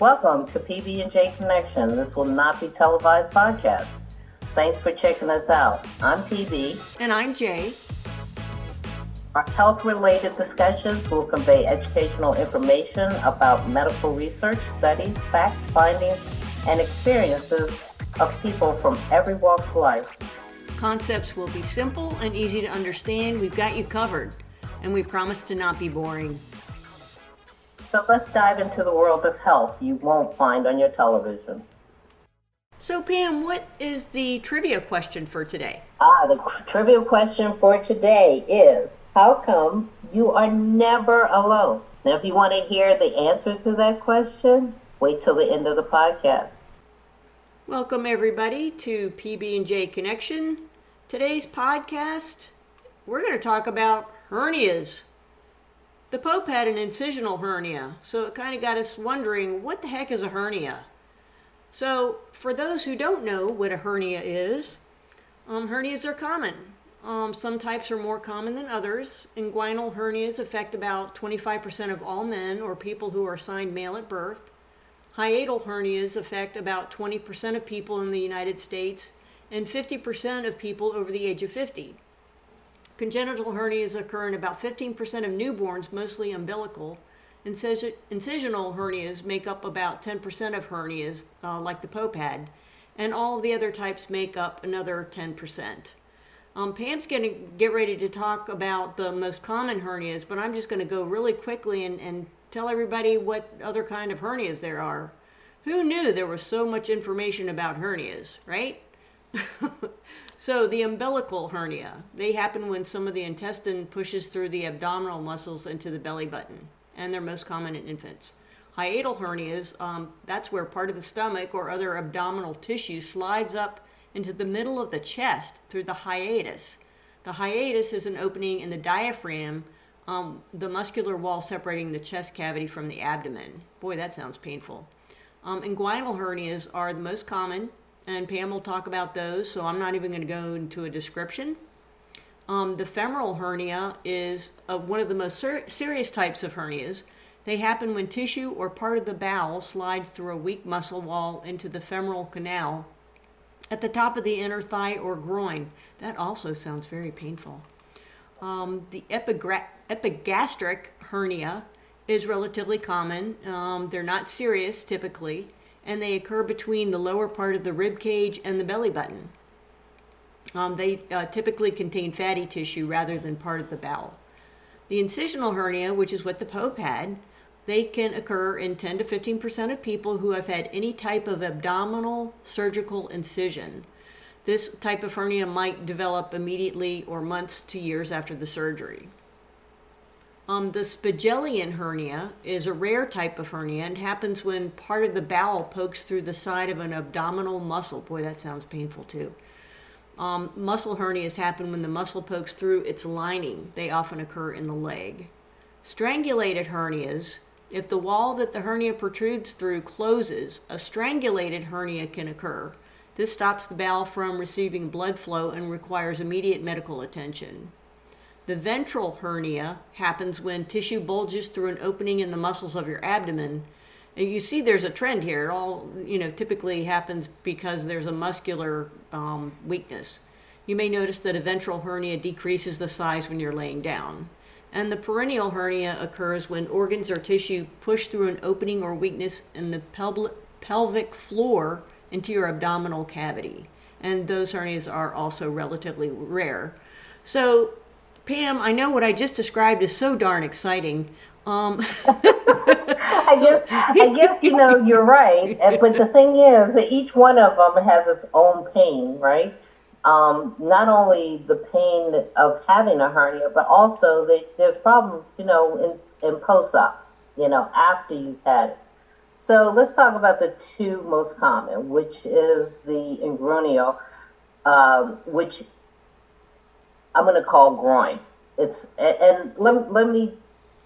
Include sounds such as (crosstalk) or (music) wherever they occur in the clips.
Welcome to PB&J Connection. This will not be televised podcast. Thanks for checking us out. I'm PB. And I'm Jay. Our health-related discussions will convey educational information about medical research, studies, facts, findings, and experiences of people from every walk of life. Concepts will be simple and easy to understand. We've got you covered, and we promise to not be boring. So let's dive into the world of health you won't find on your television. So, Pam, what is the trivia question for today? Ah, the trivia question for today is How come you are never alone? Now, if you want to hear the answer to that question, wait till the end of the podcast. Welcome, everybody, to PB&J Connection. Today's podcast, we're going to talk about hernias. The Pope had an incisional hernia, so it kind of got us wondering what the heck is a hernia? So, for those who don't know what a hernia is, um, hernias are common. Um, some types are more common than others. Inguinal hernias affect about 25% of all men or people who are assigned male at birth. Hiatal hernias affect about 20% of people in the United States and 50% of people over the age of 50. Congenital hernias occur in about 15% of newborns, mostly umbilical. Incisional hernias make up about 10% of hernias, uh, like the Pope had, and all the other types make up another 10%. Um, Pam's going to get ready to talk about the most common hernias, but I'm just going to go really quickly and, and tell everybody what other kind of hernias there are. Who knew there was so much information about hernias, right? (laughs) So the umbilical hernia, they happen when some of the intestine pushes through the abdominal muscles into the belly button, and they're most common in infants. Hiatal hernias, um, that's where part of the stomach or other abdominal tissue slides up into the middle of the chest through the hiatus. The hiatus is an opening in the diaphragm, um, the muscular wall separating the chest cavity from the abdomen. Boy, that sounds painful. Um, inguinal hernias are the most common and Pam will talk about those, so I'm not even going to go into a description. Um, the femoral hernia is uh, one of the most ser- serious types of hernias. They happen when tissue or part of the bowel slides through a weak muscle wall into the femoral canal at the top of the inner thigh or groin. That also sounds very painful. Um, the epigra- epigastric hernia is relatively common. Um, they're not serious typically and they occur between the lower part of the rib cage and the belly button. Um, they uh, typically contain fatty tissue rather than part of the bowel. The incisional hernia, which is what the Pope had, they can occur in 10 to 15% of people who have had any type of abdominal surgical incision. This type of hernia might develop immediately or months to years after the surgery. Um, the Spigelian hernia is a rare type of hernia and happens when part of the bowel pokes through the side of an abdominal muscle. Boy, that sounds painful too. Um, muscle hernias happen when the muscle pokes through its lining. They often occur in the leg. Strangulated hernias, if the wall that the hernia protrudes through closes, a strangulated hernia can occur. This stops the bowel from receiving blood flow and requires immediate medical attention. The ventral hernia happens when tissue bulges through an opening in the muscles of your abdomen. And you see there's a trend here. All, you know, typically happens because there's a muscular um, weakness. You may notice that a ventral hernia decreases the size when you're laying down. And the perineal hernia occurs when organs or tissue push through an opening or weakness in the pel- pelvic floor into your abdominal cavity. And those hernias are also relatively rare. So Pam, I know what I just described is so darn exciting. Um. (laughs) I guess, I guess you know you're right, but the thing is that each one of them has its own pain, right? Um, not only the pain of having a hernia, but also the, there's problems, you know, in, in post-op, you know, after you've had it. So let's talk about the two most common, which is the inguinal, um, which I'm going to call groin. It's and let, let me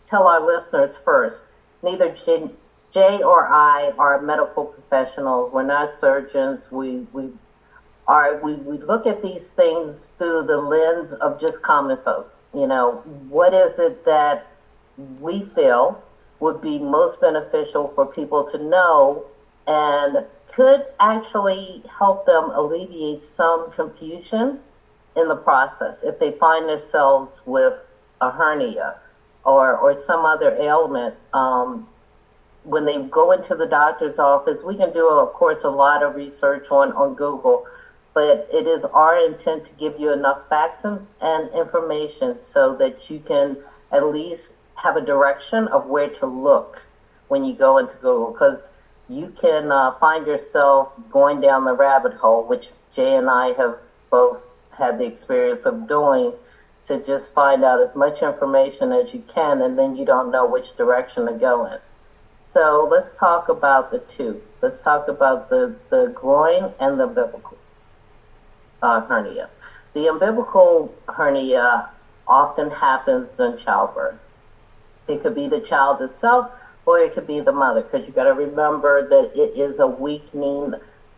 tell our listeners first. Neither Jay, Jay or I are medical professionals. We're not surgeons. We we are we, we look at these things through the lens of just common folk. You know, what is it that we feel would be most beneficial for people to know and could actually help them alleviate some confusion in the process if they find themselves with a hernia or, or some other ailment. Um, when they go into the doctor's office, we can do, of course, a lot of research on, on Google, but it is our intent to give you enough facts and, and information so that you can at least have a direction of where to look when you go into Google. Because you can uh, find yourself going down the rabbit hole, which Jay and I have both had the experience of doing, to just find out as much information as you can, and then you don't know which direction to go in. So let's talk about the two. Let's talk about the, the groin and the umbilical uh, hernia. The umbilical hernia often happens during childbirth. It could be the child itself, or it could be the mother, because you got to remember that it is a weakening.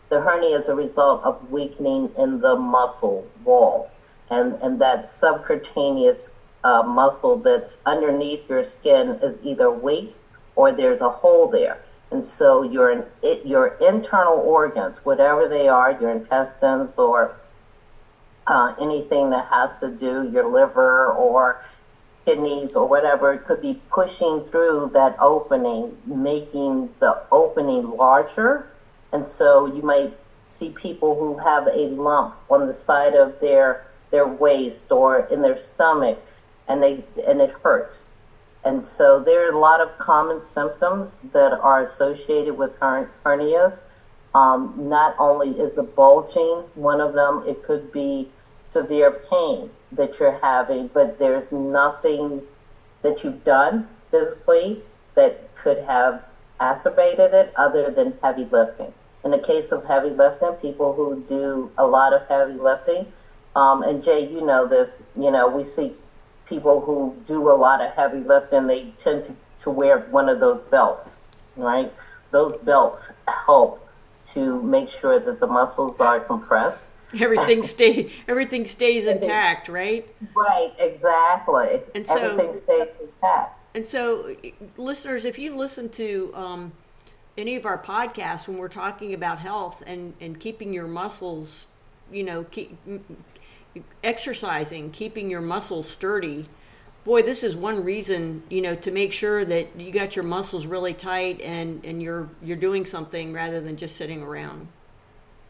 The hernia is a result of weakening in the muscle wall, and and that subcutaneous uh, muscle that's underneath your skin is either weak or there's a hole there. And so your your internal organs, whatever they are, your intestines or uh, anything that has to do your liver or kidneys or whatever, could be pushing through that opening, making the opening larger. And so you might see people who have a lump on the side of their their waist or in their stomach and they and it hurts. And so there are a lot of common symptoms that are associated with hernias. Um, not only is the bulging one of them, it could be severe pain that you're having, but there's nothing that you've done physically that could have exacerbated it other than heavy lifting. In the case of heavy lifting, people who do a lot of heavy lifting, um, and Jay, you know this, you know, we see people who do a lot of heavy lifting, they tend to, to wear one of those belts, right? Those belts help to make sure that the muscles are compressed (laughs) everything stay everything stays (laughs) intact, right? Right, exactly. And so everything stays intact. And so, listeners, if you listen to um, any of our podcasts when we're talking about health and and keeping your muscles, you know, keep exercising, keeping your muscles sturdy. Boy, this is one reason, you know, to make sure that you got your muscles really tight and and you're you're doing something rather than just sitting around.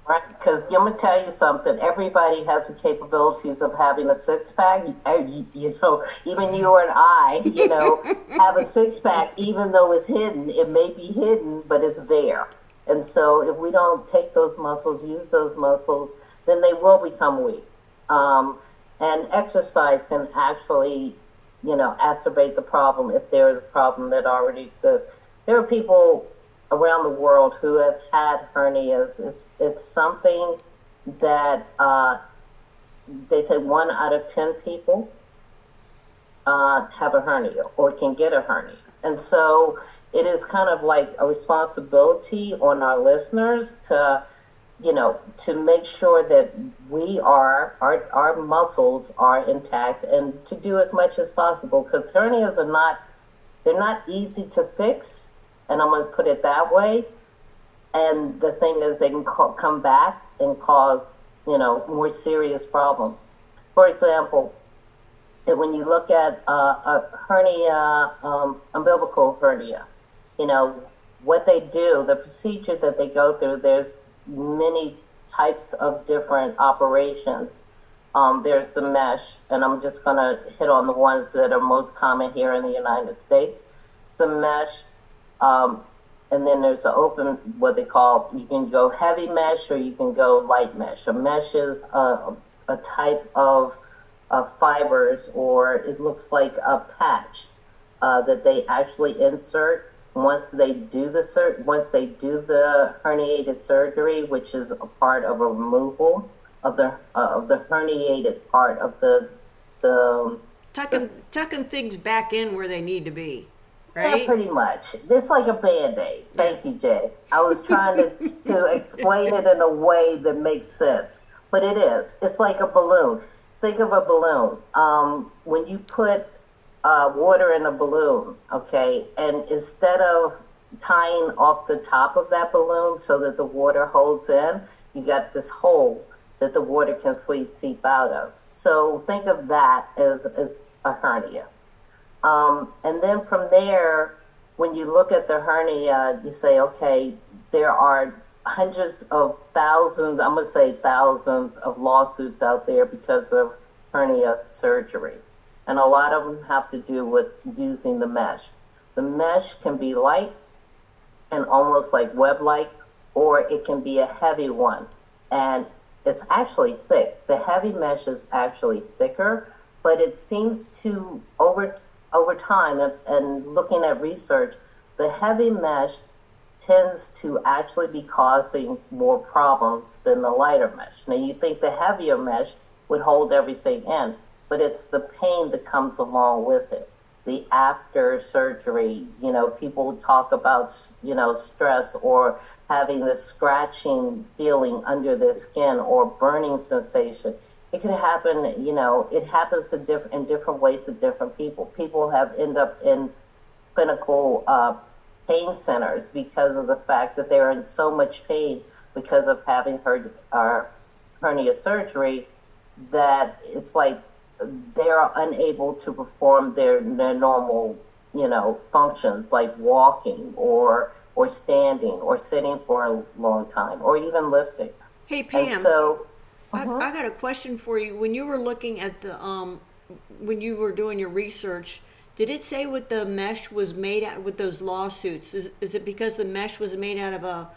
Right, because gonna tell you something. Everybody has the capabilities of having a six pack. You, you know, even you and I, you know, (laughs) have a six pack, even though it's hidden. It may be hidden, but it's there. And so, if we don't take those muscles, use those muscles, then they will become weak. Um, and exercise can actually, you know, exacerbate the problem if there is a problem that already exists. There are people around the world who have had hernias. It's, it's something that uh, they say one out of 10 people uh, have a hernia or can get a hernia. And so it is kind of like a responsibility on our listeners to, you know, to make sure that we are, our, our muscles are intact and to do as much as possible because hernias are not, they're not easy to fix and I'm going to put it that way. And the thing is, they can co- come back and cause, you know, more serious problems. For example, when you look at uh, a hernia, um, umbilical hernia, you know, what they do, the procedure that they go through, there's many types of different operations. Um, there's the mesh, and I'm just going to hit on the ones that are most common here in the United States. Some mesh, um, and then there's an open, what they call, you can go heavy mesh or you can go light mesh. A mesh is a, a type of, of fibers, or it looks like a patch uh, that they actually insert once they do the sur- once they do the herniated surgery, which is a part of a removal of the uh, of the herniated part of the the tucking the, tucking things back in where they need to be right? Yeah, pretty much. It's like a band aid. Thank you, Jay. I was trying to, to explain it in a way that makes sense, but it is. It's like a balloon. Think of a balloon. Um, when you put uh, water in a balloon, okay, and instead of tying off the top of that balloon so that the water holds in, you got this hole that the water can sleep, seep out of. So think of that as, as a hernia. Um, and then from there, when you look at the hernia, you say, okay, there are hundreds of thousands, I'm going to say thousands of lawsuits out there because of hernia surgery. And a lot of them have to do with using the mesh. The mesh can be light and almost like web like, or it can be a heavy one. And it's actually thick. The heavy mesh is actually thicker, but it seems to over over time and, looking at research, the heavy mesh tends to actually be causing more problems than the lighter mesh. Now you think the heavier mesh would hold everything in, but it's the pain that comes along with it the after surgery. You know, people talk about, you know, stress or having the scratching feeling under their skin or burning sensation. It can happen, you know, it happens in different, in different ways to different people. People have end up in clinical uh, pain centers because of the fact that they're in so much pain because of having her, uh, hernia surgery that it's like they are unable to perform their, their normal, you know, functions like walking or or standing or sitting for a long time or even lifting. Hey Pam. And so uh-huh. I, I got a question for you. When you were looking at the um, when you were doing your research, did it say what the mesh was made out with those lawsuits? Is, is it because the mesh was made out of a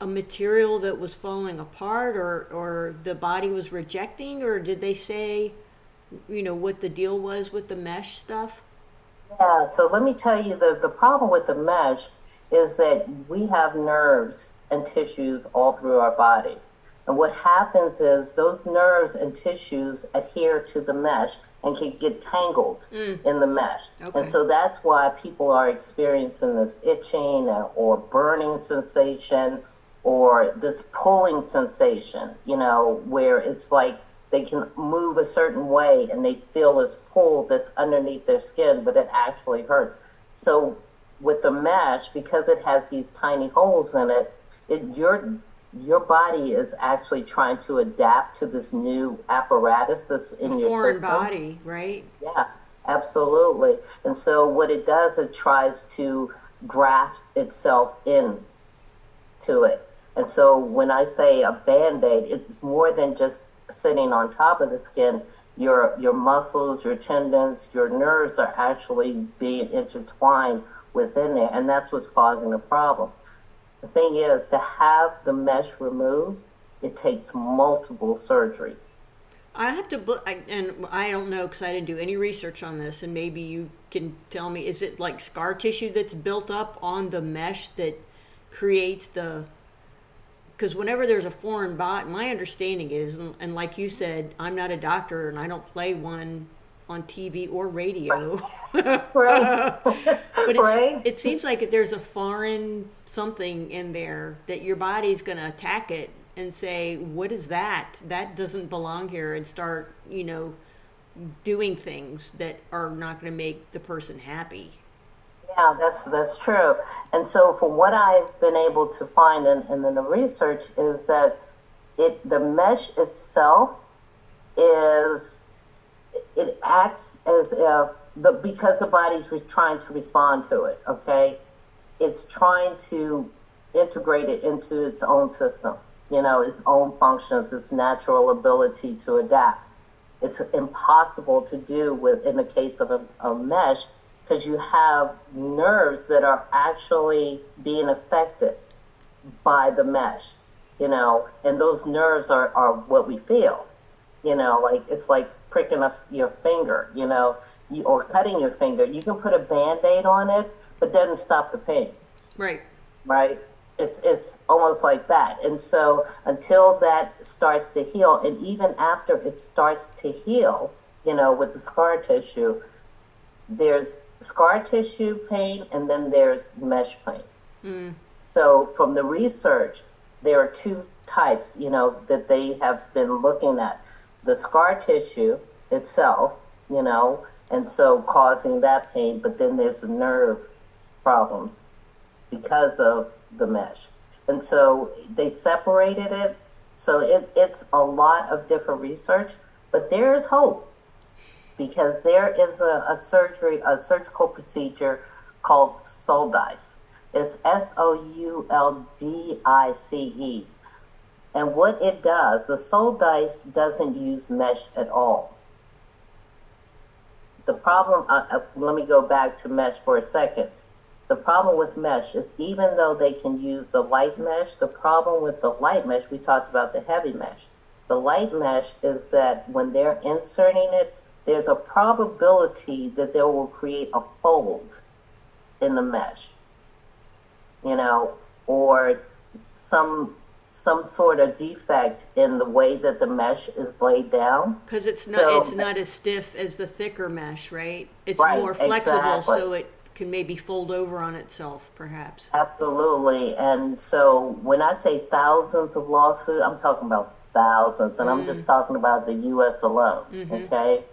a material that was falling apart or or the body was rejecting or did they say you know what the deal was with the mesh stuff? Yeah, so let me tell you the, the problem with the mesh is that we have nerves and tissues all through our body. And what happens is those nerves and tissues adhere to the mesh and can get tangled mm. in the mesh. Okay. And so that's why people are experiencing this itching or burning sensation or this pulling sensation, you know, where it's like they can move a certain way and they feel this pull that's underneath their skin, but it actually hurts. So with the mesh, because it has these tiny holes in it, it your your body is actually trying to adapt to this new apparatus that's in a your foreign system. body, right? Yeah, absolutely. And so what it does, it tries to graft itself in to it. And so when I say a band-aid, it's more than just sitting on top of the skin, your your muscles, your tendons, your nerves are actually being intertwined within there, and that's what's causing the problem. The thing is, to have the mesh removed, it takes multiple surgeries. I have to, and I don't know because I didn't do any research on this, and maybe you can tell me: is it like scar tissue that's built up on the mesh that creates the because whenever there's a foreign bot, my understanding is, and, like you said, I'm not a doctor and I don't play one on TV or radio. right. (laughs) but right. it seems like there's a foreign something in there that your body's going to attack it and say, "What is that? That doesn't belong here," and start, you know, doing things that are not going to make the person happy. Yeah, that's that's true. And so, from what I've been able to find in, in the research, is that it the mesh itself is it acts as if the because the body's trying to respond to it. Okay, it's trying to integrate it into its own system. You know, its own functions, its natural ability to adapt. It's impossible to do with in the case of a, a mesh because you have nerves that are actually being affected by the mesh, you know, and those nerves are, are what we feel, you know, like it's like pricking a, your finger, you know, you, or cutting your finger. You can put a band aid on it, but doesn't stop the pain. Right. Right. It's, it's almost like that. And so until that starts to heal, and even after it starts to heal, you know, with the scar tissue, there's scar tissue pain and then there's mesh pain. Mm. So from the research, there are two types, you know, that they have been looking at. The scar tissue itself, you know, and so causing that pain. But then there's nerve problems because of the mesh. And so they separated it. So it, it's a lot of different research, but there is hope because there is a, a surgery, a surgical procedure called Shouldice. It's S O U L D I C E. And what it does, the Shouldice doesn't use mesh at all. The problem, uh, uh, let me go back to mesh for a second. The problem with mesh is even though they can use the light mesh, the problem with the light mesh, we talked about the heavy mesh. The light mesh is that when they're inserting it, there's a probability that they will create a fold in the mesh, you know, or some some sort of defect in the way that the mesh is laid down. Because it's not So- it's not as stiff as the thicker mesh, right? It's Right, more flexible, exactly. so it can maybe fold over on itself, perhaps. Absolutely. And so when I say thousands of lawsuits, I'm talking about thousands, and I'm just mm. talking about the U.S. alone. Mm-hmm. Okay.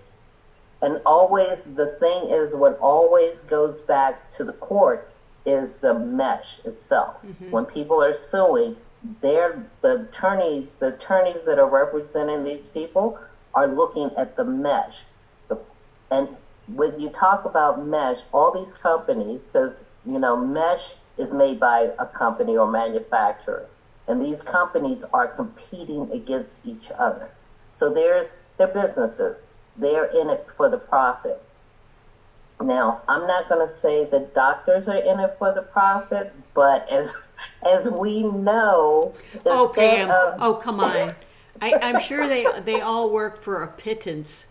And always, the thing is, what always goes back to the court is the mesh itself. Mm-hmm. When people are suing, they're the attorneys, the attorneys that are representing these people are looking at the mesh. And when you talk about mesh, all these companies, because you know, mesh is made by a company or manufacturer, and these companies are competing against each other. So there's their businesses; they're in it for the profit. Now, I'm not going to say the doctors are in it for the profit, but as as we know, Oh, Pam! of- oh, come on! I, I'm sure they they all work for a pittance.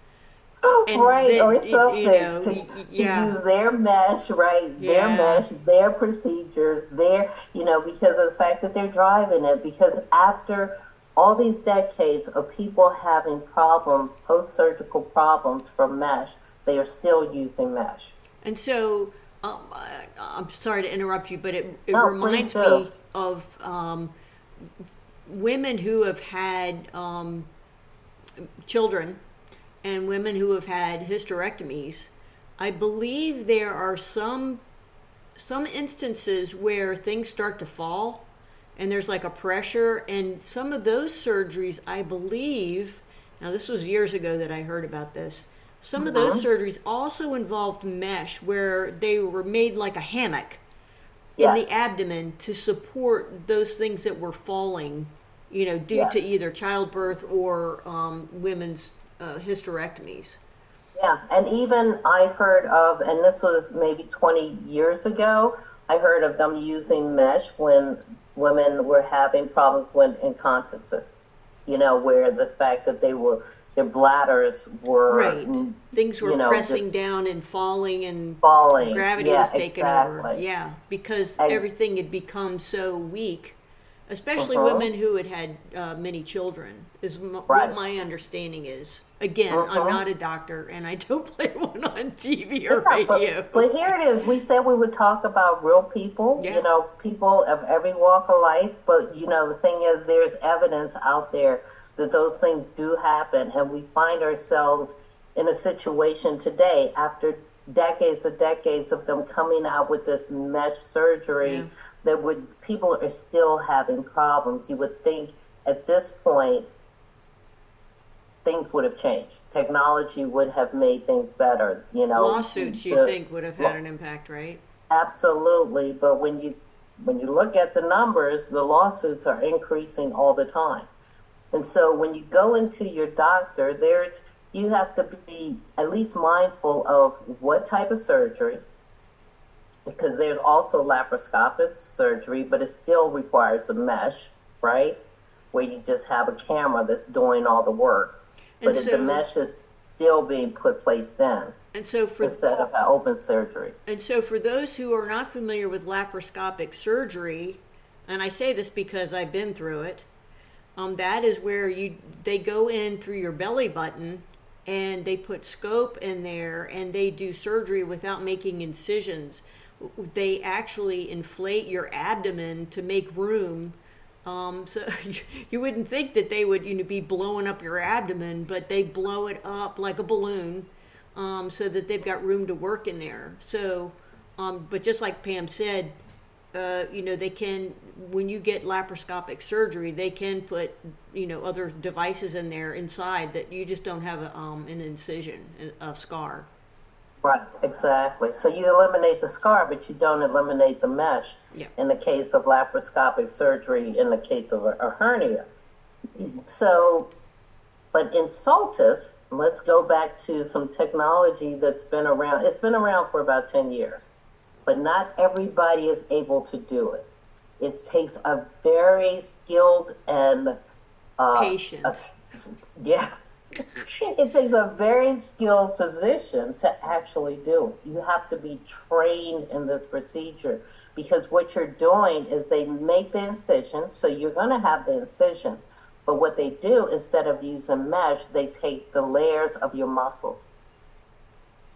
Oh, and right the- or you something know, to, to yeah. use their mesh right their Yeah. mesh their procedures their you know because of the fact that they're driving it because after all these decades of people having problems post-surgical problems from mesh they are still using mesh And so, um, I, I'm sorry to interrupt you, but it, it No, reminds me of um, women who have had um, children and women who have had hysterectomies. I believe there are some some instances where things start to fall and there's like a pressure and some of those surgeries i believe now this was years ago that i heard about this some of those surgeries also involved mesh where they were made like a hammock in Yes. the abdomen to support those things that were falling you know due to either childbirth or um, women's uh, hysterectomies Yeah, and even I've heard of, and this was maybe 20 years ago, I heard of them using mesh when women were having problems with incontinence. You know, where the fact that they were, their bladders were right mm, things were you know, pressing down and falling and falling. gravity yeah, was taking over. Yeah, because Ex- everything had become so weak, especially Uh-huh. women who had had uh, many children. Is m- what my understanding is. Again, Uh-huh. I'm not a doctor, and I (laughs) don't play one on TV or Yeah, radio. but, but here it is. We said we would talk about real people, Yeah. you know, people of every walk of life. But, you know, the thing is, there's evidence out there that those things do happen. And we find ourselves in a situation today after decades and decades of them coming out with this mesh surgery Yeah. that would people are still having problems. You would think at this point things would have changed. Technology would have made things better. You know, Lawsuits, you the- think, would have had an impact, right? Absolutely, but when you when you look at the numbers, the lawsuits are increasing all the time. And so when you go into your doctor, there's you have to be at least mindful of what type of surgery because there's also laparoscopic surgery, but it still requires a mesh, right? Where you just have a camera that's doing all the work. But if the mesh is still being put placed in And so for instead of an open surgery. And so, for those who are not familiar with laparoscopic surgery, and I say this because I've been through it, um, that is where you they go in through your belly button and they put scope in there and they do surgery without making incisions. They actually inflate your abdomen to make room. Um, so you, (laughs) you wouldn't think that they would you know be blowing up your abdomen, but they blow it up like a balloon um, so that they've got room to work in there. So, um, but just like Pam said, uh, you know, they can, when you get laparoscopic surgery, they can put, you know, other devices in there inside that you just don't have a, um, an incision, a scar. Right, exactly. So you eliminate the scar, but you don't eliminate the mesh Yeah. in the case of laparoscopic surgery, in the case of a, a hernia. So, but in Shouldice, let's go back to some technology that's been around. It's been around for about 10 years, but not everybody is able to do it. It takes a very skilled and uh, Patient. a- yeah. (laughs) it takes a very skilled physician to actually do it. You have to be trained in this procedure because what you're doing is they make the incision, so you're going to have the incision. But what they do, instead of using mesh, they take the layers of your muscles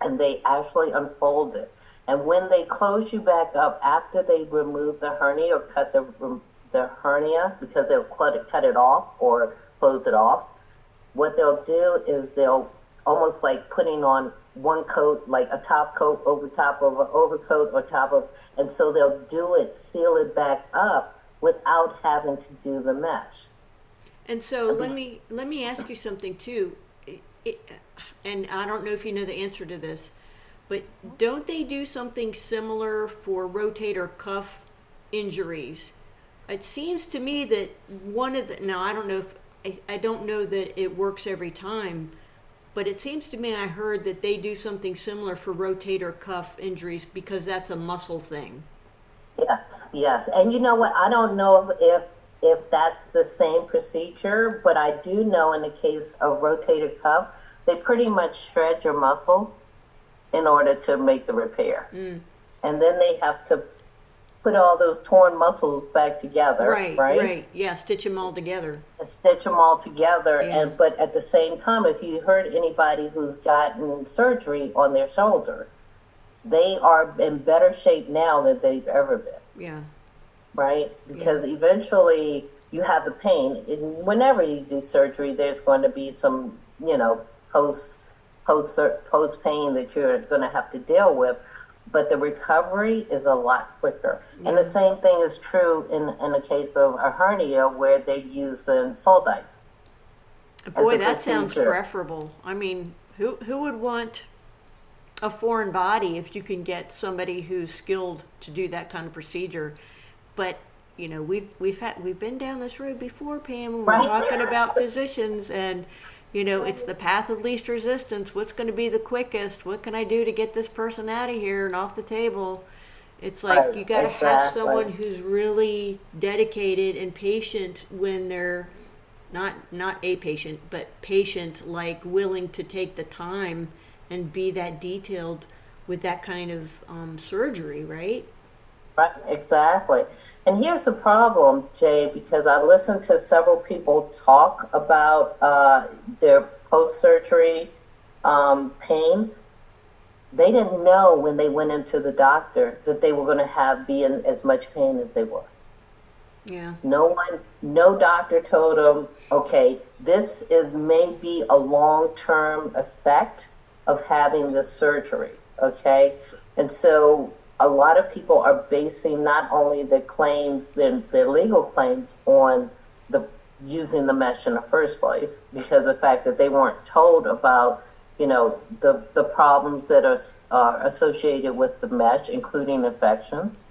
and they actually unfold it. And when they close you back up after they remove the hernia or cut the, the hernia, because they'll cut it, cut it off or close it off, what they'll do is they'll almost like putting on one coat, like a top coat over top of an overcoat or top of, and so they'll do it, seal it back up without having to do the mesh. And so let me let me ask you something too, it- and I don't know if you know the answer to this, but don't they do something similar for rotator cuff injuries? It seems to me that one of the now I don't know if I, I don't know that it works every time, but it seems to me I heard that they do something similar for rotator cuff injuries because that's a muscle thing. Yes, yes. And you know what? I don't know if if that's the same procedure, but I do know in the case of rotator cuff, they pretty much shred your muscles in order to make the repair. Mm. And then they have to put all those torn muscles back together, Right, right? right, yeah, stitch them all together. stitch them all together Yeah. and but at the same time if you heard anybody who's gotten surgery on their shoulder they are in better shape now than they've ever been Yeah, right because eventually you have the pain and whenever you do surgery there's going to be some you know post post post pain that you're going to have to deal with but the recovery is a lot quicker and the same thing is true in in the case of a hernia where they use the Shouldice Boy, that sounds preferable. I mean, who who would want a foreign body if you can get somebody who's skilled to do that kind of procedure? But you know, we've we've had we've been down this road before, Pam. When we're Right. talking about physicians, and you know, it's the path of least resistance. What's going to be the quickest? What can I do to get this person out of here and off the table? It's like Right, you got to have someone who's really dedicated and patient when they're not not a patient, but patient, like willing to take the time and be that detailed with that kind of um, surgery, right? Right, exactly. And here's the problem, Jay, because I listened to several people talk about uh, their post surgery um, pain. They didn't know when they went into the doctor that they were going to have be in as much pain as they were. Yeah, No one, no doctor told them, okay, this is maybe a long term effect of having this surgery, okay? And so a lot of people are basing not only their claims, their, their legal claims on the using the mesh in the first place, because of the fact that they weren't told about, you know, the, the problems that are, are associated with the mesh, including infections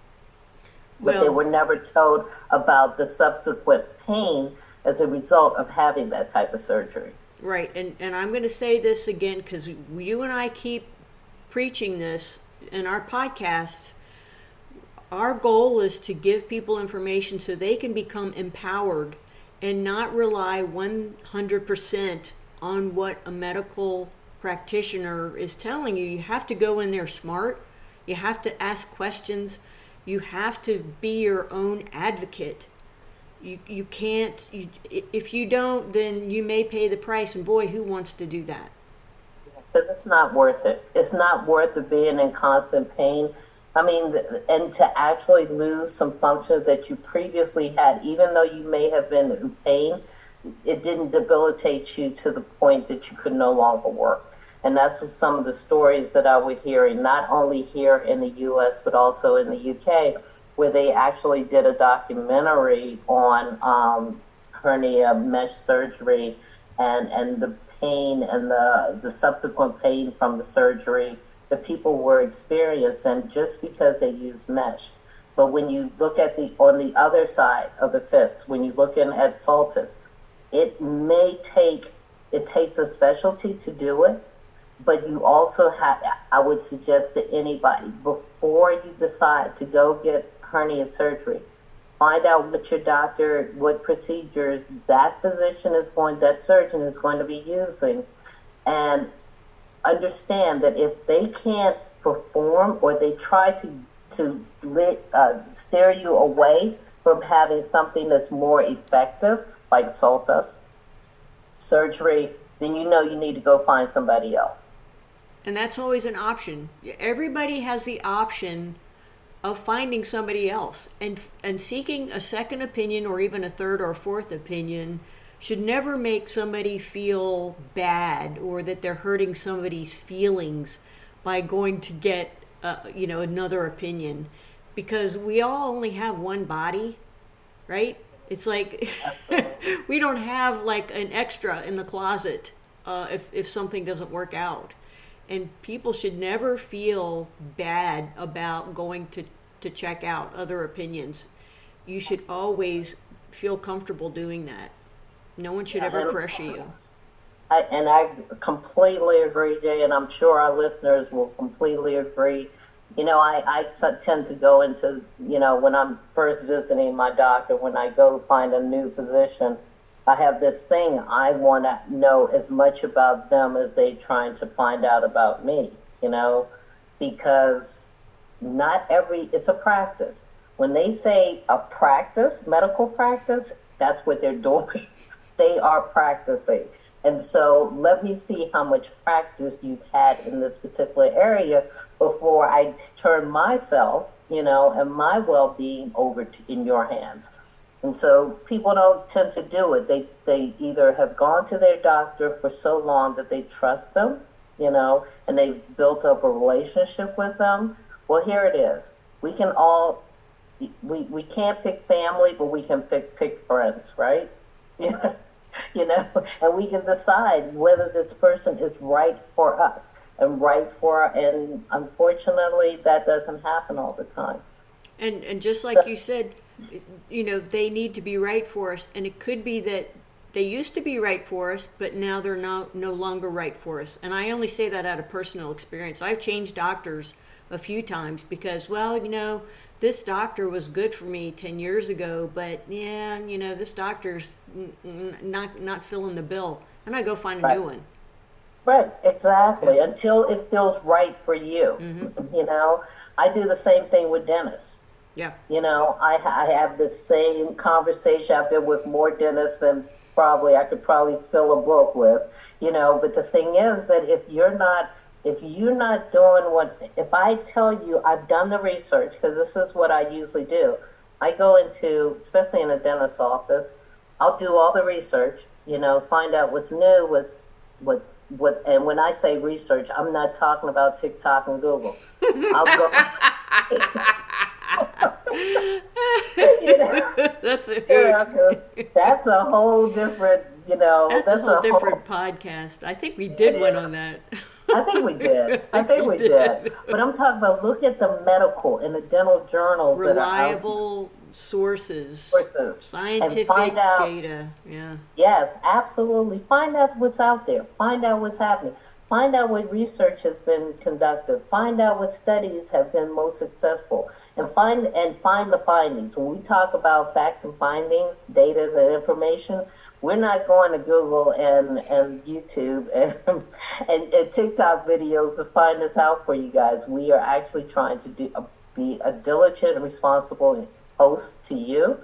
but they were never told about the subsequent pain as a result of having that type of surgery. right. And and I'm going to say this again because you and I keep preaching this in our podcasts. Our goal is to give people information so they can become empowered and not rely 100% on what a medical practitioner is telling you. You have to go in there smart. You have to ask questions. You have to be your own advocate. You, you can't, you, if you don't, then you may pay the price. And boy, who wants to do that? It's not worth it. It's not worth it being in constant pain. I mean, and to actually lose some functions that you previously had, even though you may have been in pain, it didn't debilitate you to the point that you could no longer work. And that's some of the stories that I was hearing, not only here in the US, but also in the UK, where they actually did a documentary on um, hernia mesh surgery and, and the pain and the, the subsequent pain from the surgery that people were experiencing just because they used mesh. But when you look at the on the other side of the fence, when you look in at Shouldice, it may take it takes a specialty to do it, but you also have I would suggest to anybody before you decide to go get hernia surgery, find out what your doctor, what procedures that physician is going, that surgeon is going to be using, and understand that if they can't perform or they try to to uh, steer you away from having something that's more effective, like Shouldice surgery, then you know you need to go find somebody else. And that's always an option. Everybody has the option of finding somebody else. And and seeking a second opinion or even a third or fourth opinion should never make somebody feel bad or that they're hurting somebody's feelings by going to get uh, you know another opinion. Because we all only have one body right? It's like (laughs) we don't have like an extra in the closet uh, if, if something doesn't work out and people should never feel bad about going to, to check out other opinions. You should always feel comfortable doing that. No one should ever pressure you. I, and I completely agree, Jay, and I'm sure our listeners will completely agree. You know, I, I t- tend to go into, you know, when I'm first visiting my doctor, when I go find a new physician, I have this thing I want to know as much about them as they trying to find out about me, you know, because not every, it's a practice. When they say a practice, medical practice, that's what they're (laughs) doing. they are practicing. And so let me see how much practice you've had in this particular area before I turn myself, you know, and my well being over to, in your hands. And so people don't tend to do it. They, they either have gone to their doctor for so long that they trust them, you know, and they've built up a relationship with them. Well, here it is. We can all, we, we can't pick family, but we can pick, pick friends, right? (laughs) you know, and we can decide whether this person is right for us and right for, and unfortunately, that doesn't happen all the time. And and just like you said, you know, they need to be right for us, and it could be that they used to be right for us, but now they're no no longer right for us. And I only say that out of personal experience. I've changed doctors a few times because, well, you know, this doctor was good for me 10 years ago, but yeah, you know, this doctor's not not filling the bill, and I go find a right. new one. Right, exactly. Until it feels right for you. Mm-hmm. You know, I do the same thing with dentists. Yeah. You know, I, I have the same conversation. I've been with more dentists than probably I could probably fill a book with. You know, but the thing is that if you're not if you're not doing what if I tell you I've done the research because this is what I usually do. I go into especially in a dentist's office I'll do all the research, you know, find out what's new, what's what's what and when I say research, I'm not talking about TikTok and Google. (laughs) I'll go (laughs) (laughs) (laughs) you know, that's a that's a whole different you know that's, that's a whole a different whole, podcast. I think we did one on that. I think we did. (laughs) I think we did. But I'm talking about look at the medical and the dental journals. Reliable sources, sources scientific out, data. Yeah. Yes, absolutely. Find out what's out there. Find out what's happening. Find out what research has been conducted. Find out what studies have been most successful, and find and find the findings. When we talk about facts and findings, data and information, we're not going to Google and, and YouTube and, (laughs) and, and TikTok videos to find this out for you guys. We are actually trying to do, uh, be a diligent, and responsible host to you,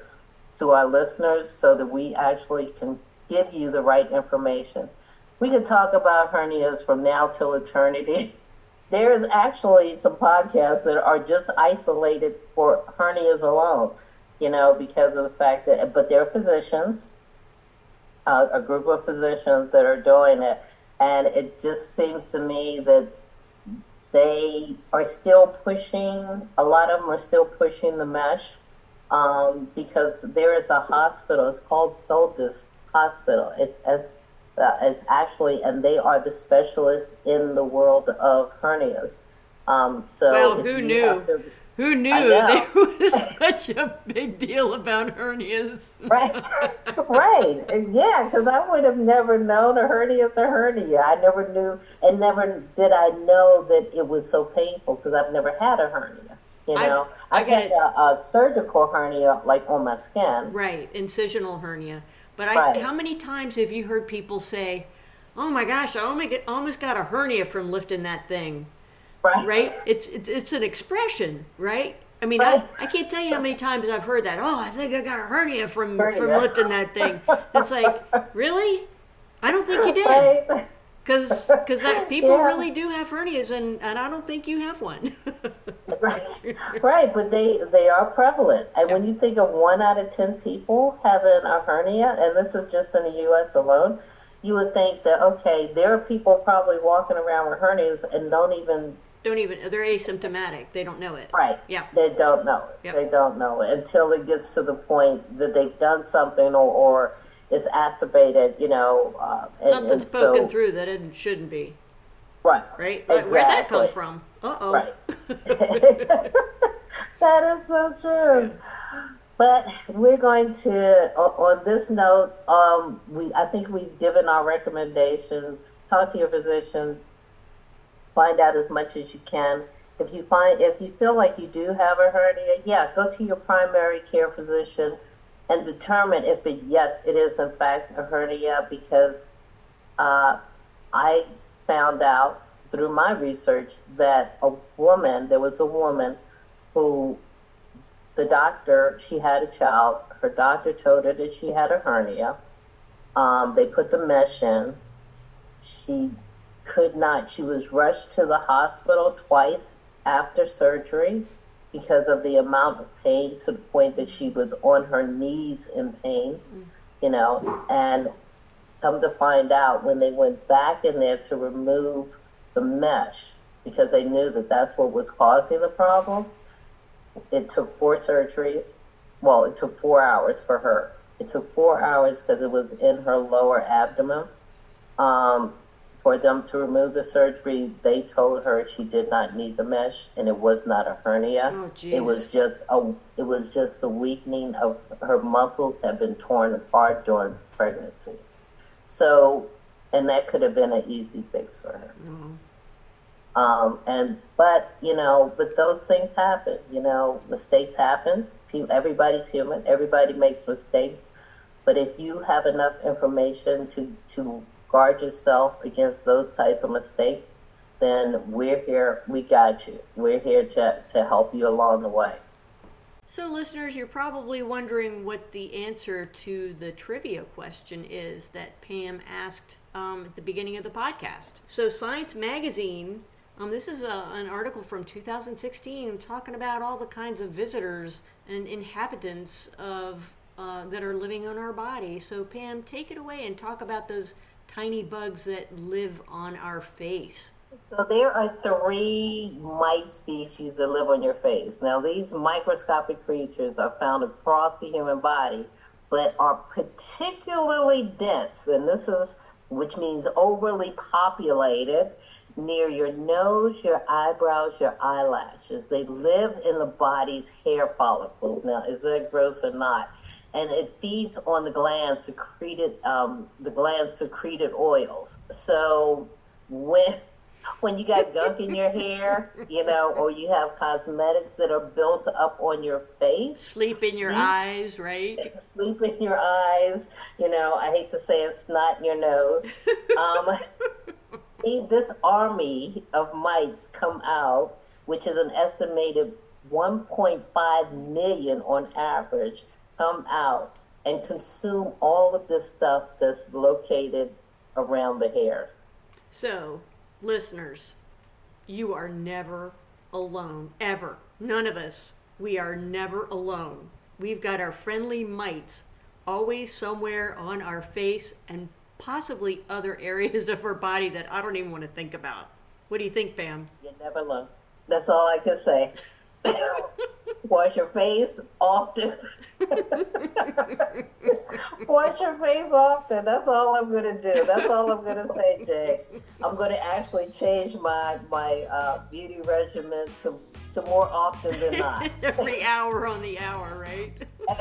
to our listeners, so that we actually can give you the right information. We could talk about hernias from now till eternity. (laughs) There's actually some podcasts that are just isolated for hernias alone, you know, because of the fact that, but they're physicians, uh, a group of physicians that are doing it. and it just seems to me that they are still pushing. A lot of them are still pushing the mesh um, because there is a hospital. It's called Shouldice Hospital. It's as uh, it's actually, and they are the specialists in the world of hernias. Um, so Well, who knew? to- Who knew there (laughs) was such a big deal about hernias? right, right, yeah, because I would have never known a hernia is a hernia. I never knew, and never did I know that it was so painful because I've never had a hernia. You know, I I've get had a, a surgical hernia like on my skin. Right, incisional hernia. But I, Right. how many times have you heard people say, "Oh my gosh, I almost got a hernia from lifting that thing"? Right, Right? It's it's, it's an expression, right? I mean, Right. I, I can't tell you how many times I've heard that. Oh, I think I got a hernia from from lifting that thing. It's like, (laughs) really? I don't think you did, Right. because that (laughs) people Yeah. really do have hernias, and, and I don't think you have one. (laughs) Right, right, but they they are prevalent, and when you think of one out of ten people having a hernia, and this is just in the U.S. alone, you would think that okay, there are people probably walking around with hernias and don't even don't even they're asymptomatic. They don't know it. right, Yeah. they don't know it, Yep. they don't know it until it gets to the point that they've done something or or it's exacerbated, you know, uh, and, Something's and poking so, through that it shouldn't be. right, Right? Like, Where'd that come from? Uh oh. Right. (laughs) (laughs) that is so true. But we're going to, on this note, um, we I think we've given our recommendations. Talk to your physicians. Find out as much as you can. If you find, if you feel like you do have a hernia, yeah, go to your primary care physician and determine if it, yes, it is in fact a hernia because uh, I found out through my research that a woman, there was a woman who the doctor, she had a child. Her doctor told her that she had a hernia. Um, they put the mesh in. She could not, she was rushed to the hospital twice after surgery because of the amount of pain to the point that she was on her knees in pain, you know, and come to find out when they went back in there to remove the mesh because they knew that that's what was causing the problem. It took four surgeries. Well, it took four hours for her. It took four hours because it was in her lower abdomen. Um, for them to remove the surgery, they told her she did not need the mesh, and it was not a hernia. Oh, it was just a. It was just the weakening of her muscles had been torn apart during pregnancy. So, and that could have been an easy fix for her. Um, and but you know, but those things happen. You know, mistakes happen. Everybody's human. Everybody makes mistakes. But if you have enough information to to guard yourself against those type of mistakes, then we're here. We got you. We're here to to help you along the way. So, listeners, you're probably wondering what the answer to the trivia question is that Pam asked um, at the beginning of the podcast. So, Science Magazine, um, this is a, an article from 2016 talking about all the kinds of visitors and inhabitants of uh, that are living on our body. So, Pam, take it away and talk about those tiny bugs that live on our face. So there are three mite species that live on your face. Now these microscopic creatures are found across the human body, but are particularly dense, and this is which means overly populated near your nose, your eyebrows, your eyelashes. They live in the body's hair follicles. Now, is that gross or not? And it feeds on the gland secreted, um, the glands secreted oils. So when when you got gunk in your hair, you know, or you have cosmetics that are built up on your face, Sleep in your eyes, right? (laughs) sleep in your eyes, you know, I hate to say it, snot in your nose. Um, (laughs) this army of mites come out, which is an estimated 1.5 million on average, come out and consume all of this stuff that's located around the hairs. So, listeners, you are never alone, ever. None of us. We are never alone. We've got our friendly mites always somewhere on our face and possibly other (laughs) areas of our body that I don't even want to think about. What do you think, Pam? You never know. That's all I can say. (laughs) Wash your face often. (laughs) Wash your face often. That's all I'm gonna do. That's all I'm gonna say, Jay. I'm gonna actually change my my uh, beauty regimen to to more often than not. (laughs) Every hour on the hour, right?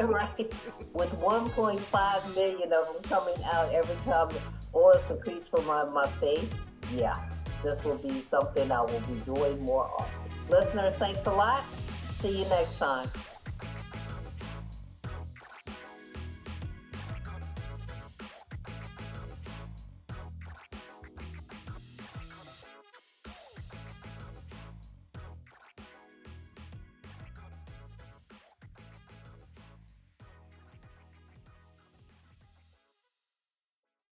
right. With 1.5 million of them coming out every time oil secretes from my, my face, yeah, this will be something I will be doing more often. Listeners, thanks a lot. See you next time.